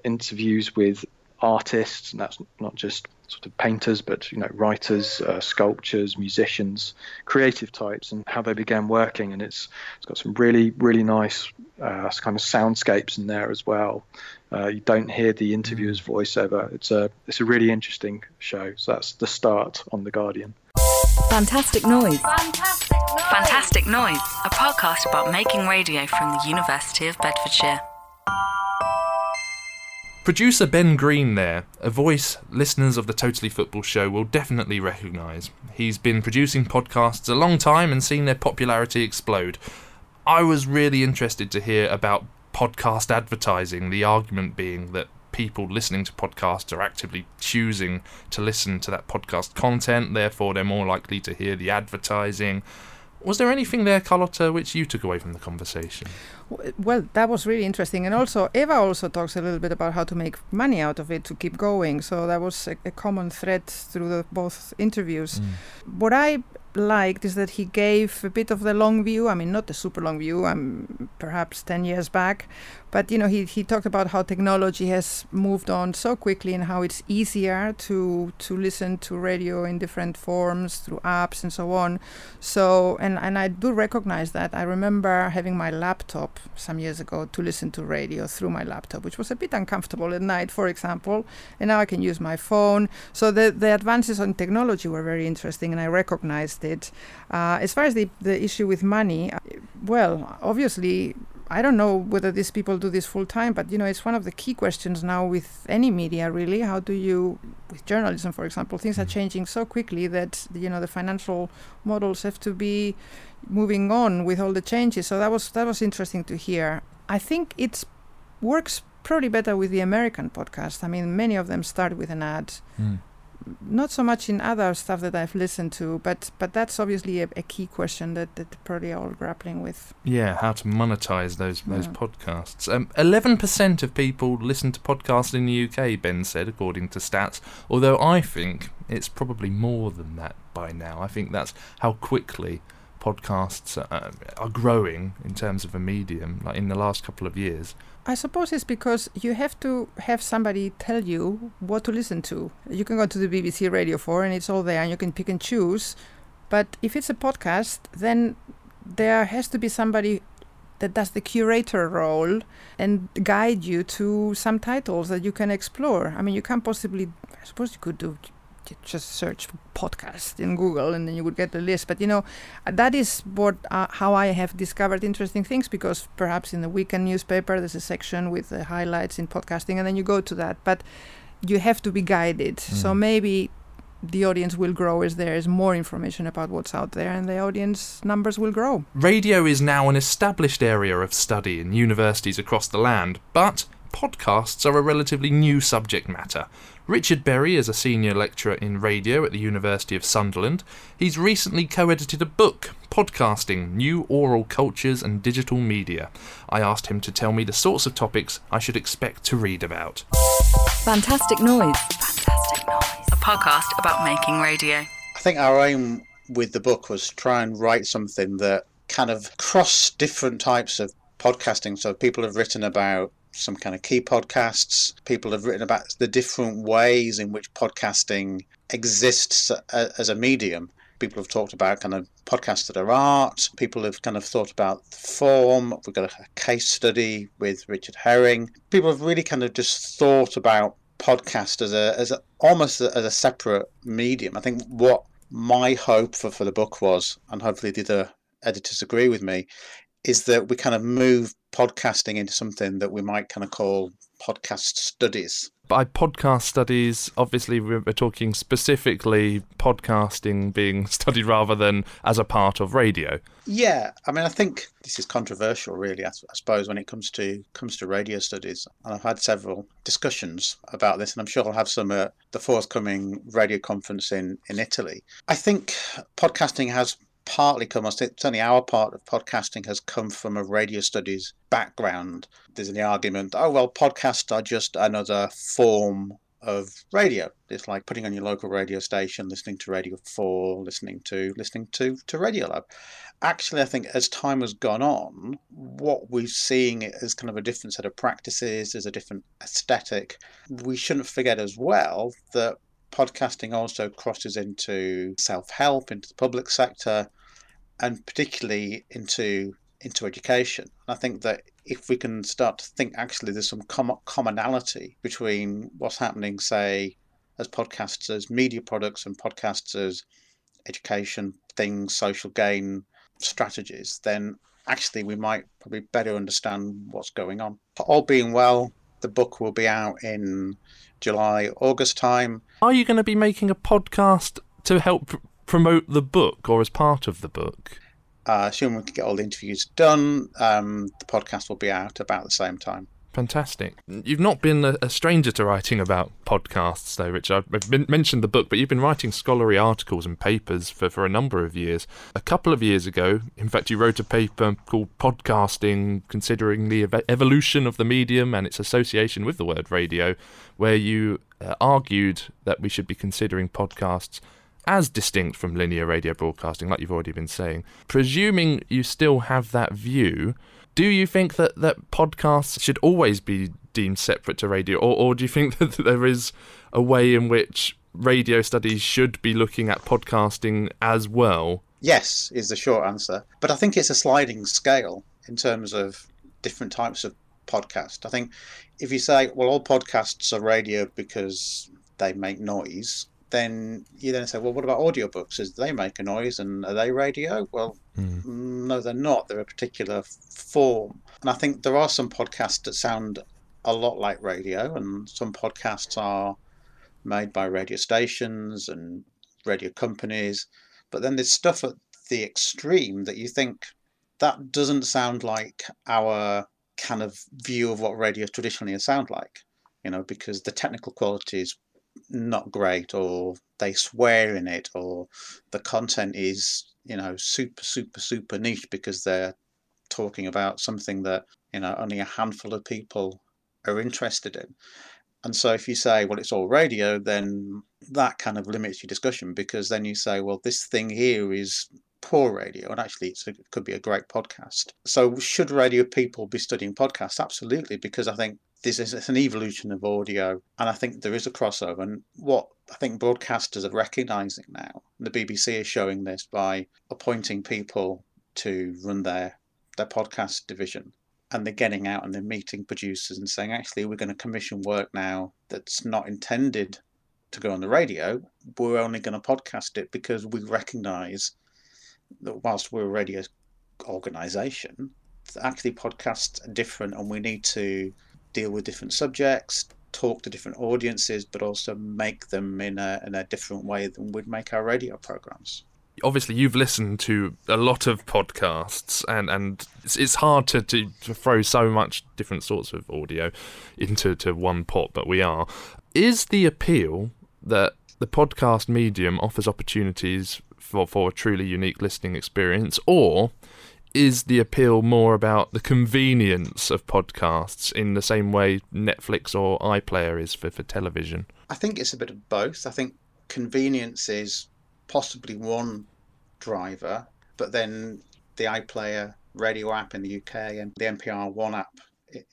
interviews with artists, and that's not just sort of painters, but you know writers, uh, sculptors, musicians, creative types, and how they began working. And it's it's got some really really nice uh, kind of soundscapes in there as well. Uh, you don't hear the interviewer's voiceover. It's a it's a really interesting show. So that's the start on the Guardian. Fantastic Noise. Fantastic Noise, a podcast about making radio from the University of Bedfordshire. Producer Ben Green there, a voice listeners of the Totally Football show will definitely recognise. He's been producing podcasts a long time and seen their popularity explode. I was really interested to hear about podcast advertising, the argument being that people listening to podcasts are actively choosing to listen to that podcast content, therefore they're more likely to hear the advertising. Was there anything there, Carlotta, which you took away from the conversation? Well, that was really interesting, and also Eva also talks a little bit about how to make money out of it to keep going. So that was a, a common thread through the both interviews. What I liked is that he gave a bit of the long view. I mean, not the super long view. Um, perhaps ten years back, but you know, he he talked about how technology has moved on so quickly and how it's easier to to listen to radio in different forms through apps and so on. So, and and I do recognize that. I remember having my laptop some years ago to listen to radio through my laptop, which was a bit uncomfortable at night, for example. And now I can use my phone. So the the advances on technology were very interesting, and I recognized it. Uh, as far as the the issue with money, uh, well, obviously. I don't know whether these people do this full time, but you know, it's one of the key questions now with any media, really. How do you, with journalism, for example, things are mm-hmm. changing so quickly that you know the financial models have to be moving on with all the changes. So that was that was interesting to hear. I think it works probably better with the American podcast. I mean, many of them start with an ad. Mm. Not so much in other stuff that I've listened to, but but that's obviously a, a key question that that probably are all grappling with. Yeah, how to monetize those those Yeah. podcasts. Um, Eleven percent of people listen to podcasts in the UK. Ben said, according to stats. Although I think it's probably more than that by now. I think that's how quickly podcasts uh, are growing in terms of a medium. Like in the last couple of years. I suppose it's because you have to have somebody tell you what to listen to. You can go to the BBC Radio 4 and it's all there and you can pick and choose. But if it's a podcast, then there has to be somebody that does the curator role and guide you to some titles that you can explore. I mean, you can't possibly, I suppose you could do just search for podcast in Google and then you would get the list. But you know, that is what uh, how I have discovered interesting things because perhaps in the weekend newspaper there's a section with the highlights in podcasting and then you go to that. But you have to be guided. So Mm. maybe the audience will grow as there is more information about what's out there and the audience numbers will grow. Radio is now an established area of study in universities across the land, but podcasts are a relatively new subject matter. Richard Berry is a senior lecturer in radio at the University of Sunderland. He's recently co edited a book, Podcasting New Oral Cultures and Digital Media. I asked him to tell me the sorts of topics I should expect to read about. Fantastic Noise. Fantastic Noise. A podcast about making radio. I think our aim with the book was to try and write something that kind of cross different types of podcasting. So people have written about some kind of key podcasts. People have written about the different ways in which podcasting exists uh, as a medium. People have talked about kind of podcasts that are art. People have kind of thought about the form. We've got a case study with Richard Herring. People have really kind of just thought about podcast as a as a, almost as a separate medium. I think what my hope for, for the book was, and hopefully the other editors agree with me, is that we kind of move podcasting into something that we might kind of call podcast studies. By podcast studies, obviously we're talking specifically podcasting being [laughs] studied rather than as a part of radio. Yeah, I mean, I think this is controversial, really. I suppose when it comes to comes to radio studies, and I've had several discussions about this, and I'm sure I'll have some at the forthcoming radio conference in in Italy. I think podcasting has partly come, certainly our part of podcasting has come from a radio studies background. There's the argument, oh, well, podcasts are just another form of radio. It's like putting on your local radio station, listening to Radio 4, listening to listening to, to Radiolab. Actually, I think as time has gone on, what we're seeing is kind of a different set of practices, there's a different aesthetic. We shouldn't forget as well that podcasting also crosses into self-help, into the public sector, and particularly into into education. I think that if we can start to think actually there's some com- commonality between what's happening, say, as podcasts as media products and podcasts as education things, social gain strategies, then actually we might probably better understand what's going on. All being well, the book will be out in July, August time. Are you going to be making a podcast to help promote the book or as part of the book? Uh, assuming we can get all the interviews done, um, the podcast will be out about the same time. Fantastic. You've not been a, a stranger to writing about podcasts, though, Rich. I've been, mentioned the book, but you've been writing scholarly articles and papers for, for a number of years. A couple of years ago, in fact, you wrote a paper called Podcasting Considering the Ev- Evolution of the Medium and its Association with the Word Radio, where you uh, argued that we should be considering podcasts as distinct from linear radio broadcasting, like you've already been saying. Presuming you still have that view, do you think that, that podcasts should always be deemed separate to radio, or, or do you think [laughs] that there is a way in which radio studies should be looking at podcasting as well? Yes, is the short answer. But I think it's a sliding scale in terms of different types of podcast. I think if you say, well, all podcasts are radio because they make noise, then you then say, well, what about audiobooks? Is they make a noise and are they radio? Well, mm. no, they're not. They're a particular form. And I think there are some podcasts that sound a lot like radio, and some podcasts are made by radio stations and radio companies. But then there's stuff at the extreme that you think that doesn't sound like our kind of view of what radio traditionally sound like, you know, because the technical quality is not great or they swear in it or the content is you know super super super niche because they're talking about something that you know only a handful of people are interested in. And so if you say well it's all radio then that kind of limits your discussion because then you say well this thing here is poor radio and actually a, it could be a great podcast. So should radio people be studying podcasts? Absolutely because i think this is an evolution of audio, and I think there is a crossover. And what I think broadcasters are recognizing now, the BBC is showing this by appointing people to run their their podcast division, and they're getting out and they're meeting producers and saying, actually, we're going to commission work now that's not intended to go on the radio. We're only going to podcast it because we recognize that whilst we're a radio organization, actually podcasts are different, and we need to deal with different subjects, talk to different audiences, but also make them in a, in a different way than we'd make our radio programs. Obviously, you've listened to a lot of podcasts, and, and it's, it's hard to, to, to throw so much different sorts of audio into to one pot, but we are. Is the appeal that the podcast medium offers opportunities for, for a truly unique listening experience, or is the appeal more about the convenience of podcasts in the same way Netflix or iPlayer is for, for television? I think it's a bit of both. I think convenience is possibly one driver, but then the iPlayer radio app in the UK and the NPR One app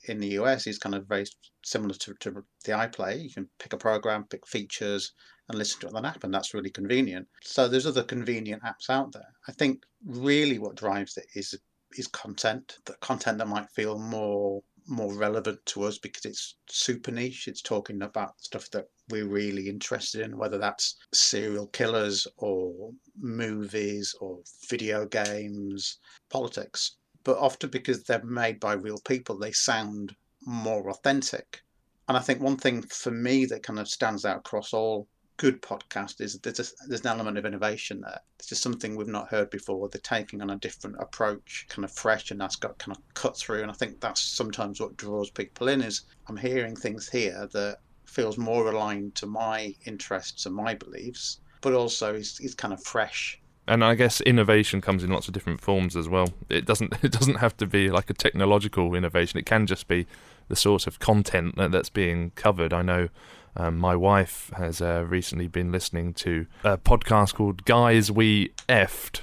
in the US is kind of very similar to, to the iPlayer. You can pick a program, pick features, and listen to it on an app, and that's really convenient. So there's other convenient apps out there. I think really what drives it is is content. The content that might feel more more relevant to us because it's super niche. It's talking about stuff that we're really interested in, whether that's serial killers or movies or video games, politics. But often because they're made by real people, they sound more authentic. And I think one thing for me that kind of stands out across all good podcast is there's, a, there's an element of innovation there. It's just something we've not heard before. They're taking on a different approach, kind of fresh, and that's got kind of cut through. And I think that's sometimes what draws people in is I'm hearing things here that feels more aligned to my interests and my beliefs, but also is, is kind of fresh And I guess innovation comes in lots of different forms as well. It doesn't [laughs] it doesn't have to be like a technological innovation. It can just be the sort of content that, that's being covered. I know um, my wife has uh, recently been listening to a podcast called Guys We Effed,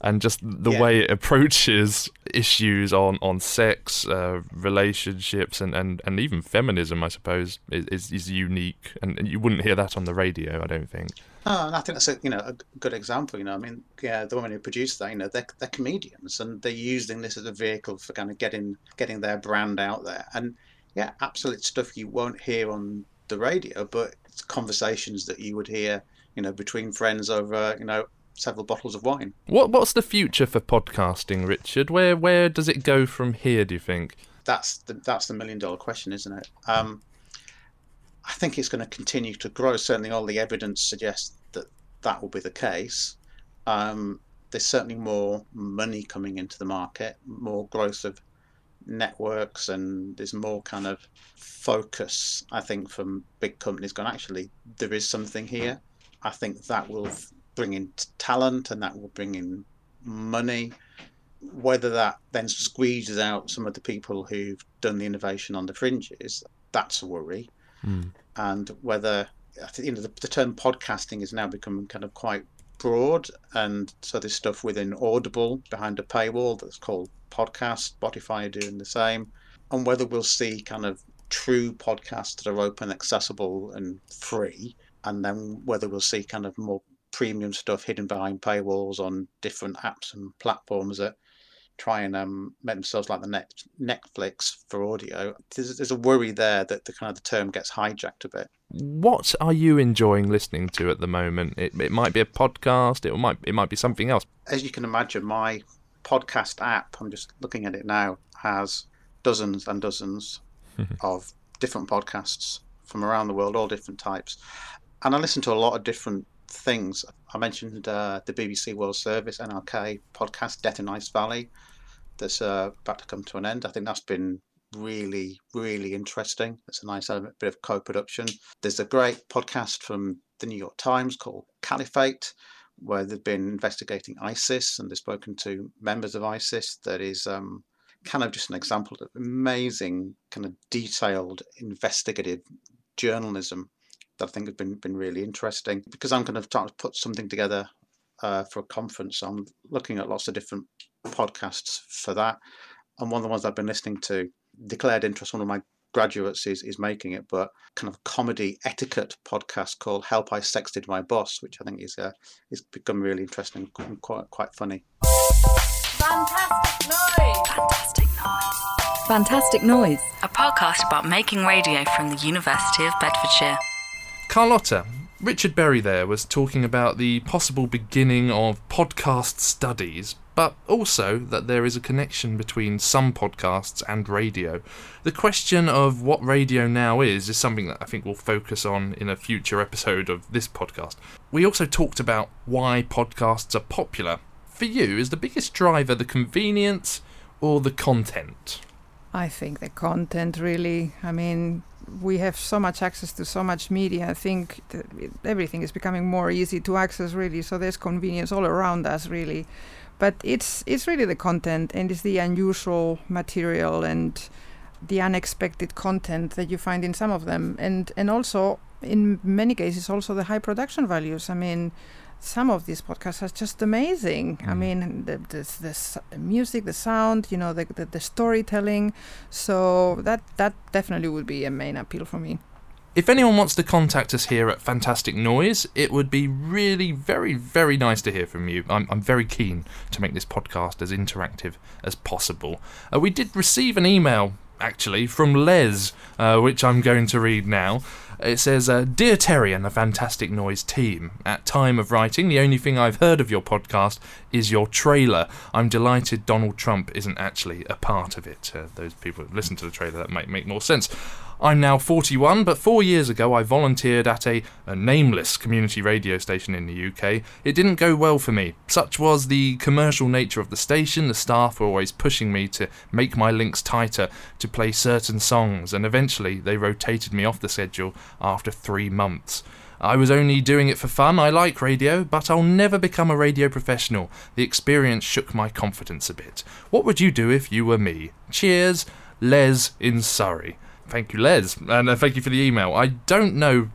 and just the Yeah. way it approaches issues on on sex, uh, relationships, and, and, and even feminism, I suppose, is, is unique, and, you wouldn't hear that on the radio, I don't think. Oh, and I think that's a you know a good example. You know, I mean, yeah, the women who produce that, you know, they're they're comedians and they're using this as a vehicle for kind of getting getting their brand out there. And yeah, absolute stuff you won't hear on the radio, but it's conversations that you would hear, you know, between friends over you know several bottles of wine. What what's the future for podcasting, Richard? Where where does it go from here? Do you think? That's the that's the million dollar question, isn't it? Um, I think it's going to continue to grow. Certainly, all the evidence suggests that that will be the case. Um, there's certainly more money coming into the market, more growth of networks, and there's more kind of focus. I think from big companies going, actually, there is something here. I think that will bring in talent, and that will bring in money. Whether that then squeezes out some of the people who've done the innovation on the fringes, that's a worry hmm. and whether you know the, the term podcasting is now becoming kind of quite broad, and so there's stuff within Audible behind a paywall that's called podcast. Spotify are doing the same, and whether we'll see kind of true podcasts that are open, accessible, and free, and then whether we'll see kind of more premium stuff hidden behind paywalls on different apps and platforms that try and um, make themselves like the next Netflix for audio. There's, there's a worry there that the kind of the term gets hijacked a bit. What are you enjoying listening to at the moment? It, it might be a podcast. It might it might be something else. As you can imagine, my podcast app, I'm just looking at it now, has dozens and dozens [laughs] of different podcasts from around the world, all different types. And I listen to a lot of different things. I mentioned uh, the BBC World Service, NRK podcast, Death in Ice Valley, that's uh, about to come to an end. I think that's been really, really interesting. It's a nice element, bit of co production. There's a great podcast from the New York Times called Caliphate, where they've been investigating ISIS and they've spoken to members of ISIS. That is um, kind of just an example of amazing, kind of detailed investigative journalism that I think has been been really interesting. Because I'm going to try to put something together uh, for a conference, I'm looking at lots of different podcasts for that. And one of the ones I've been listening to, declared interest, one of my graduates is, is making it, but kind of comedy etiquette podcast called "Help I Sexted My Boss," which I think is uh, is become really interesting and quite quite funny. Fantastic noise! Fantastic noise. Fantastic Noise. A podcast about making radio from the University of Bedfordshire. Carlotta, Richard Berry there was talking about the possible beginning of podcast studies, but also that there is a connection between some podcasts and radio. The question of what radio now is is something that I think we'll focus on in a future episode of this podcast. We also talked about why podcasts are popular. For you, is the biggest driver the convenience or the content? I think the content really. I mean, we have so much access to so much media. I think everything is becoming more easy to access, really. So there's convenience all around us, really. But it's it's really the content and it's the unusual material and the unexpected content that you find in some of them, and and also in many cases also the high production values. I mean. Some of these podcasts are just amazing. I mm-hmm. mean, the, the, the music, the sound, you know, the, the, the storytelling. So that that definitely would be a main appeal for me. If anyone wants to contact us here at Fantastic Noise, it would be really very, very nice to hear from you. I'm, I'm very keen to make this podcast as interactive as possible. Uh, we did receive an email, actually, from Les, uh, which I'm going to read now. It says, uh, Dear Terry and the Fantastic Noise team, at time of writing, the only thing I've heard of your podcast is your trailer. I'm delighted Donald Trump isn't actually a part of it. Uh, those people who listen to the trailer, that might make more sense. I'm now 41, but four years ago I volunteered at a, a nameless community radio station in the UK. It didn't go well for me. Such was the commercial nature of the station, the staff were always pushing me to make my links tighter, to play certain songs, and eventually they rotated me off the schedule after three months. I was only doing it for fun. I like radio, but I'll never become a radio professional. The experience shook my confidence a bit. What would you do if you were me? Cheers, Les in Surrey. Thank you, Les, and uh, thank you for the email. I don't know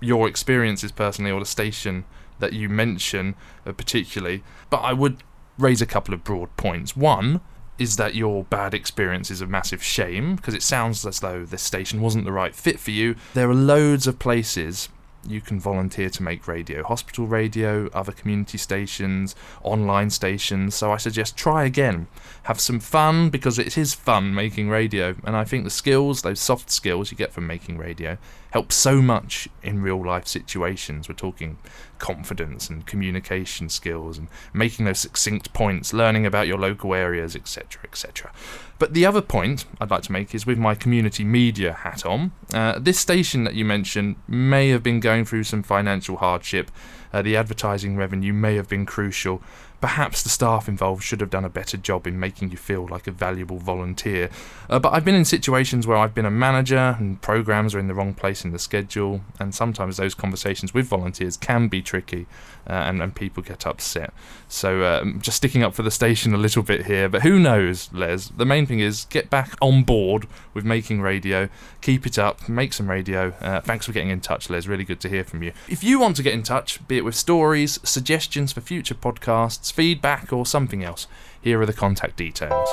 your experiences personally or the station that you mention uh, particularly, but I would raise a couple of broad points. One is that your bad experience is a massive shame because it sounds as though this station wasn't the right fit for you. There are loads of places you can volunteer to make radio hospital radio, other community stations, online stations. So I suggest try again. Have some fun because it is fun making radio. And I think the skills, those soft skills you get from making radio, help so much in real life situations. We're talking confidence and communication skills and making those succinct points, learning about your local areas, etc. etc. But the other point I'd like to make is with my community media hat on. Uh, this station that you mentioned may have been going through some financial hardship. Uh, the advertising revenue may have been crucial. Perhaps the staff involved should have done a better job in making you feel like a valuable volunteer. Uh, but I've been in situations where I've been a manager and programs are in the wrong place in the schedule, and sometimes those conversations with volunteers can be tricky uh, and, and people get upset. So uh, just sticking up for the station a little bit here, but who knows, Les? The main thing is get back on board with making radio, keep it up, make some radio. Uh, thanks for getting in touch, Les. Really good to hear from you. If you want to get in touch, be it with stories, suggestions for future podcasts, feedback, or something else, here are the contact details.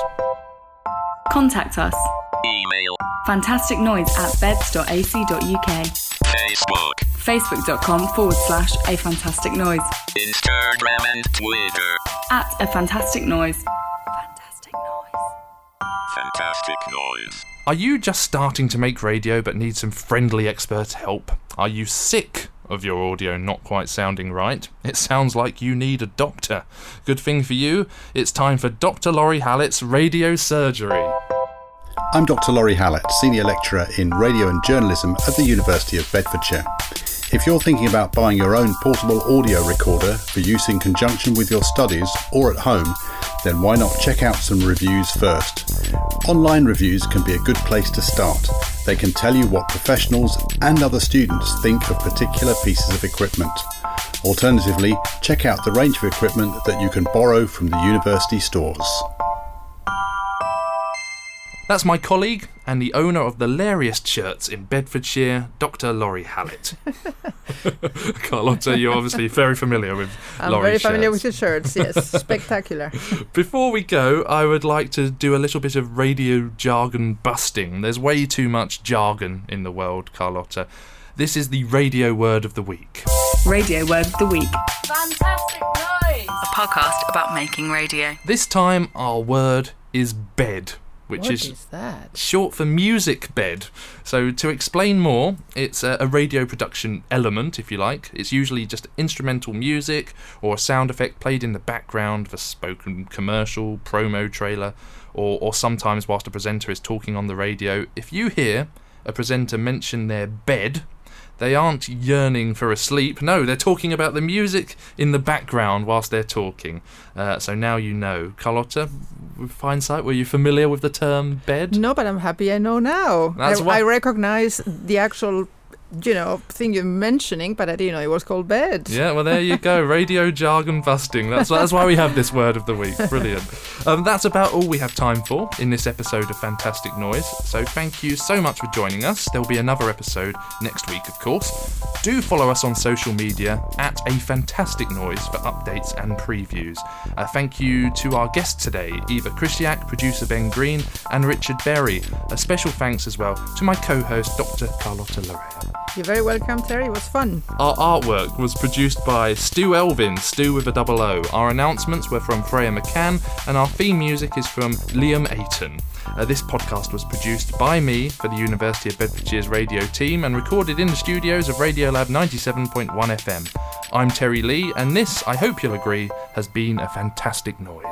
Contact us. Email. Fantasticnoise at beds.ac.uk. Facebook. Facebook.com forward slash a fantastic noise. Instagram and Twitter. At a fantastic noise. Fantastic noise. Are you just starting to make radio but need some friendly expert help? Are you sick of your audio not quite sounding right? It sounds like you need a doctor. Good thing for you, it's time for Dr. Lawrie Hallett's radio surgery. I'm Dr. Lawrie Hallett, Senior Lecturer in Radio and Journalism at the University of Bedfordshire. If you're thinking about buying your own portable audio recorder for use in conjunction with your studies or at home, then why not check out some reviews first? Online reviews can be a good place to start. They can tell you what professionals and other students think of particular pieces of equipment. Alternatively, check out the range of equipment that you can borrow from the university stores. That's my colleague and the owner of the Lariest shirts in Bedfordshire, Dr. Lawrie Hallett. [laughs] Carlotta, you're obviously very familiar with I'm Lawrie's very familiar shirts. with your shirts, yes. [laughs] Spectacular. Before we go, I would like to do a little bit of radio jargon busting. There's way too much jargon in the world, Carlotta. This is the radio word of the week. Radio Word of the Week. Fantastic noise. A podcast about making radio. This time, our word is bed, which What is, is that? short for music bed. So, to explain more, it's a, a radio production element, if you like. It's usually just instrumental music or a sound effect played in the background of a spoken commercial, promo trailer, or, or sometimes whilst a presenter is talking on the radio. If you hear a presenter mention their bed, they aren't yearning for a sleep. No, they're talking about the music in the background whilst they're talking. Uh, so now you know. Carlotta, with hindsight, were you familiar with the term bed? No, but I'm happy I know now. That's I, what- I recognize the actual, you know, thing you're mentioning, but I didn't know it was called bed. Yeah, well, there you go. [laughs] Radio jargon busting. That's, that's why we have this word of the week. [laughs] Brilliant. Um, that's about all we have time for in this episode of Fantastic Noise. So thank you so much for joining us. There'll be another episode next week, of course. Do follow us on social media at A Fantastic Noise for updates and previews. Uh, thank you to our guests today, Eva Krysiak, producer Ben Green, and Richard Berry. A special thanks as well to my co-host, Dr. Carlotta Larea. You're very welcome, Terry. It was fun. Our artwork was produced by Stu Elvin, Stu with a double O. Our announcements were from Freya McCann, and our theme music is from Liam Aiton. Uh, this podcast was produced by me for the University of Bedfordshire's radio team and recorded in the studios of Radiolab 97.1 FM. I'm Terry Lee, and this, I hope you'll agree, has been a fantastic noise.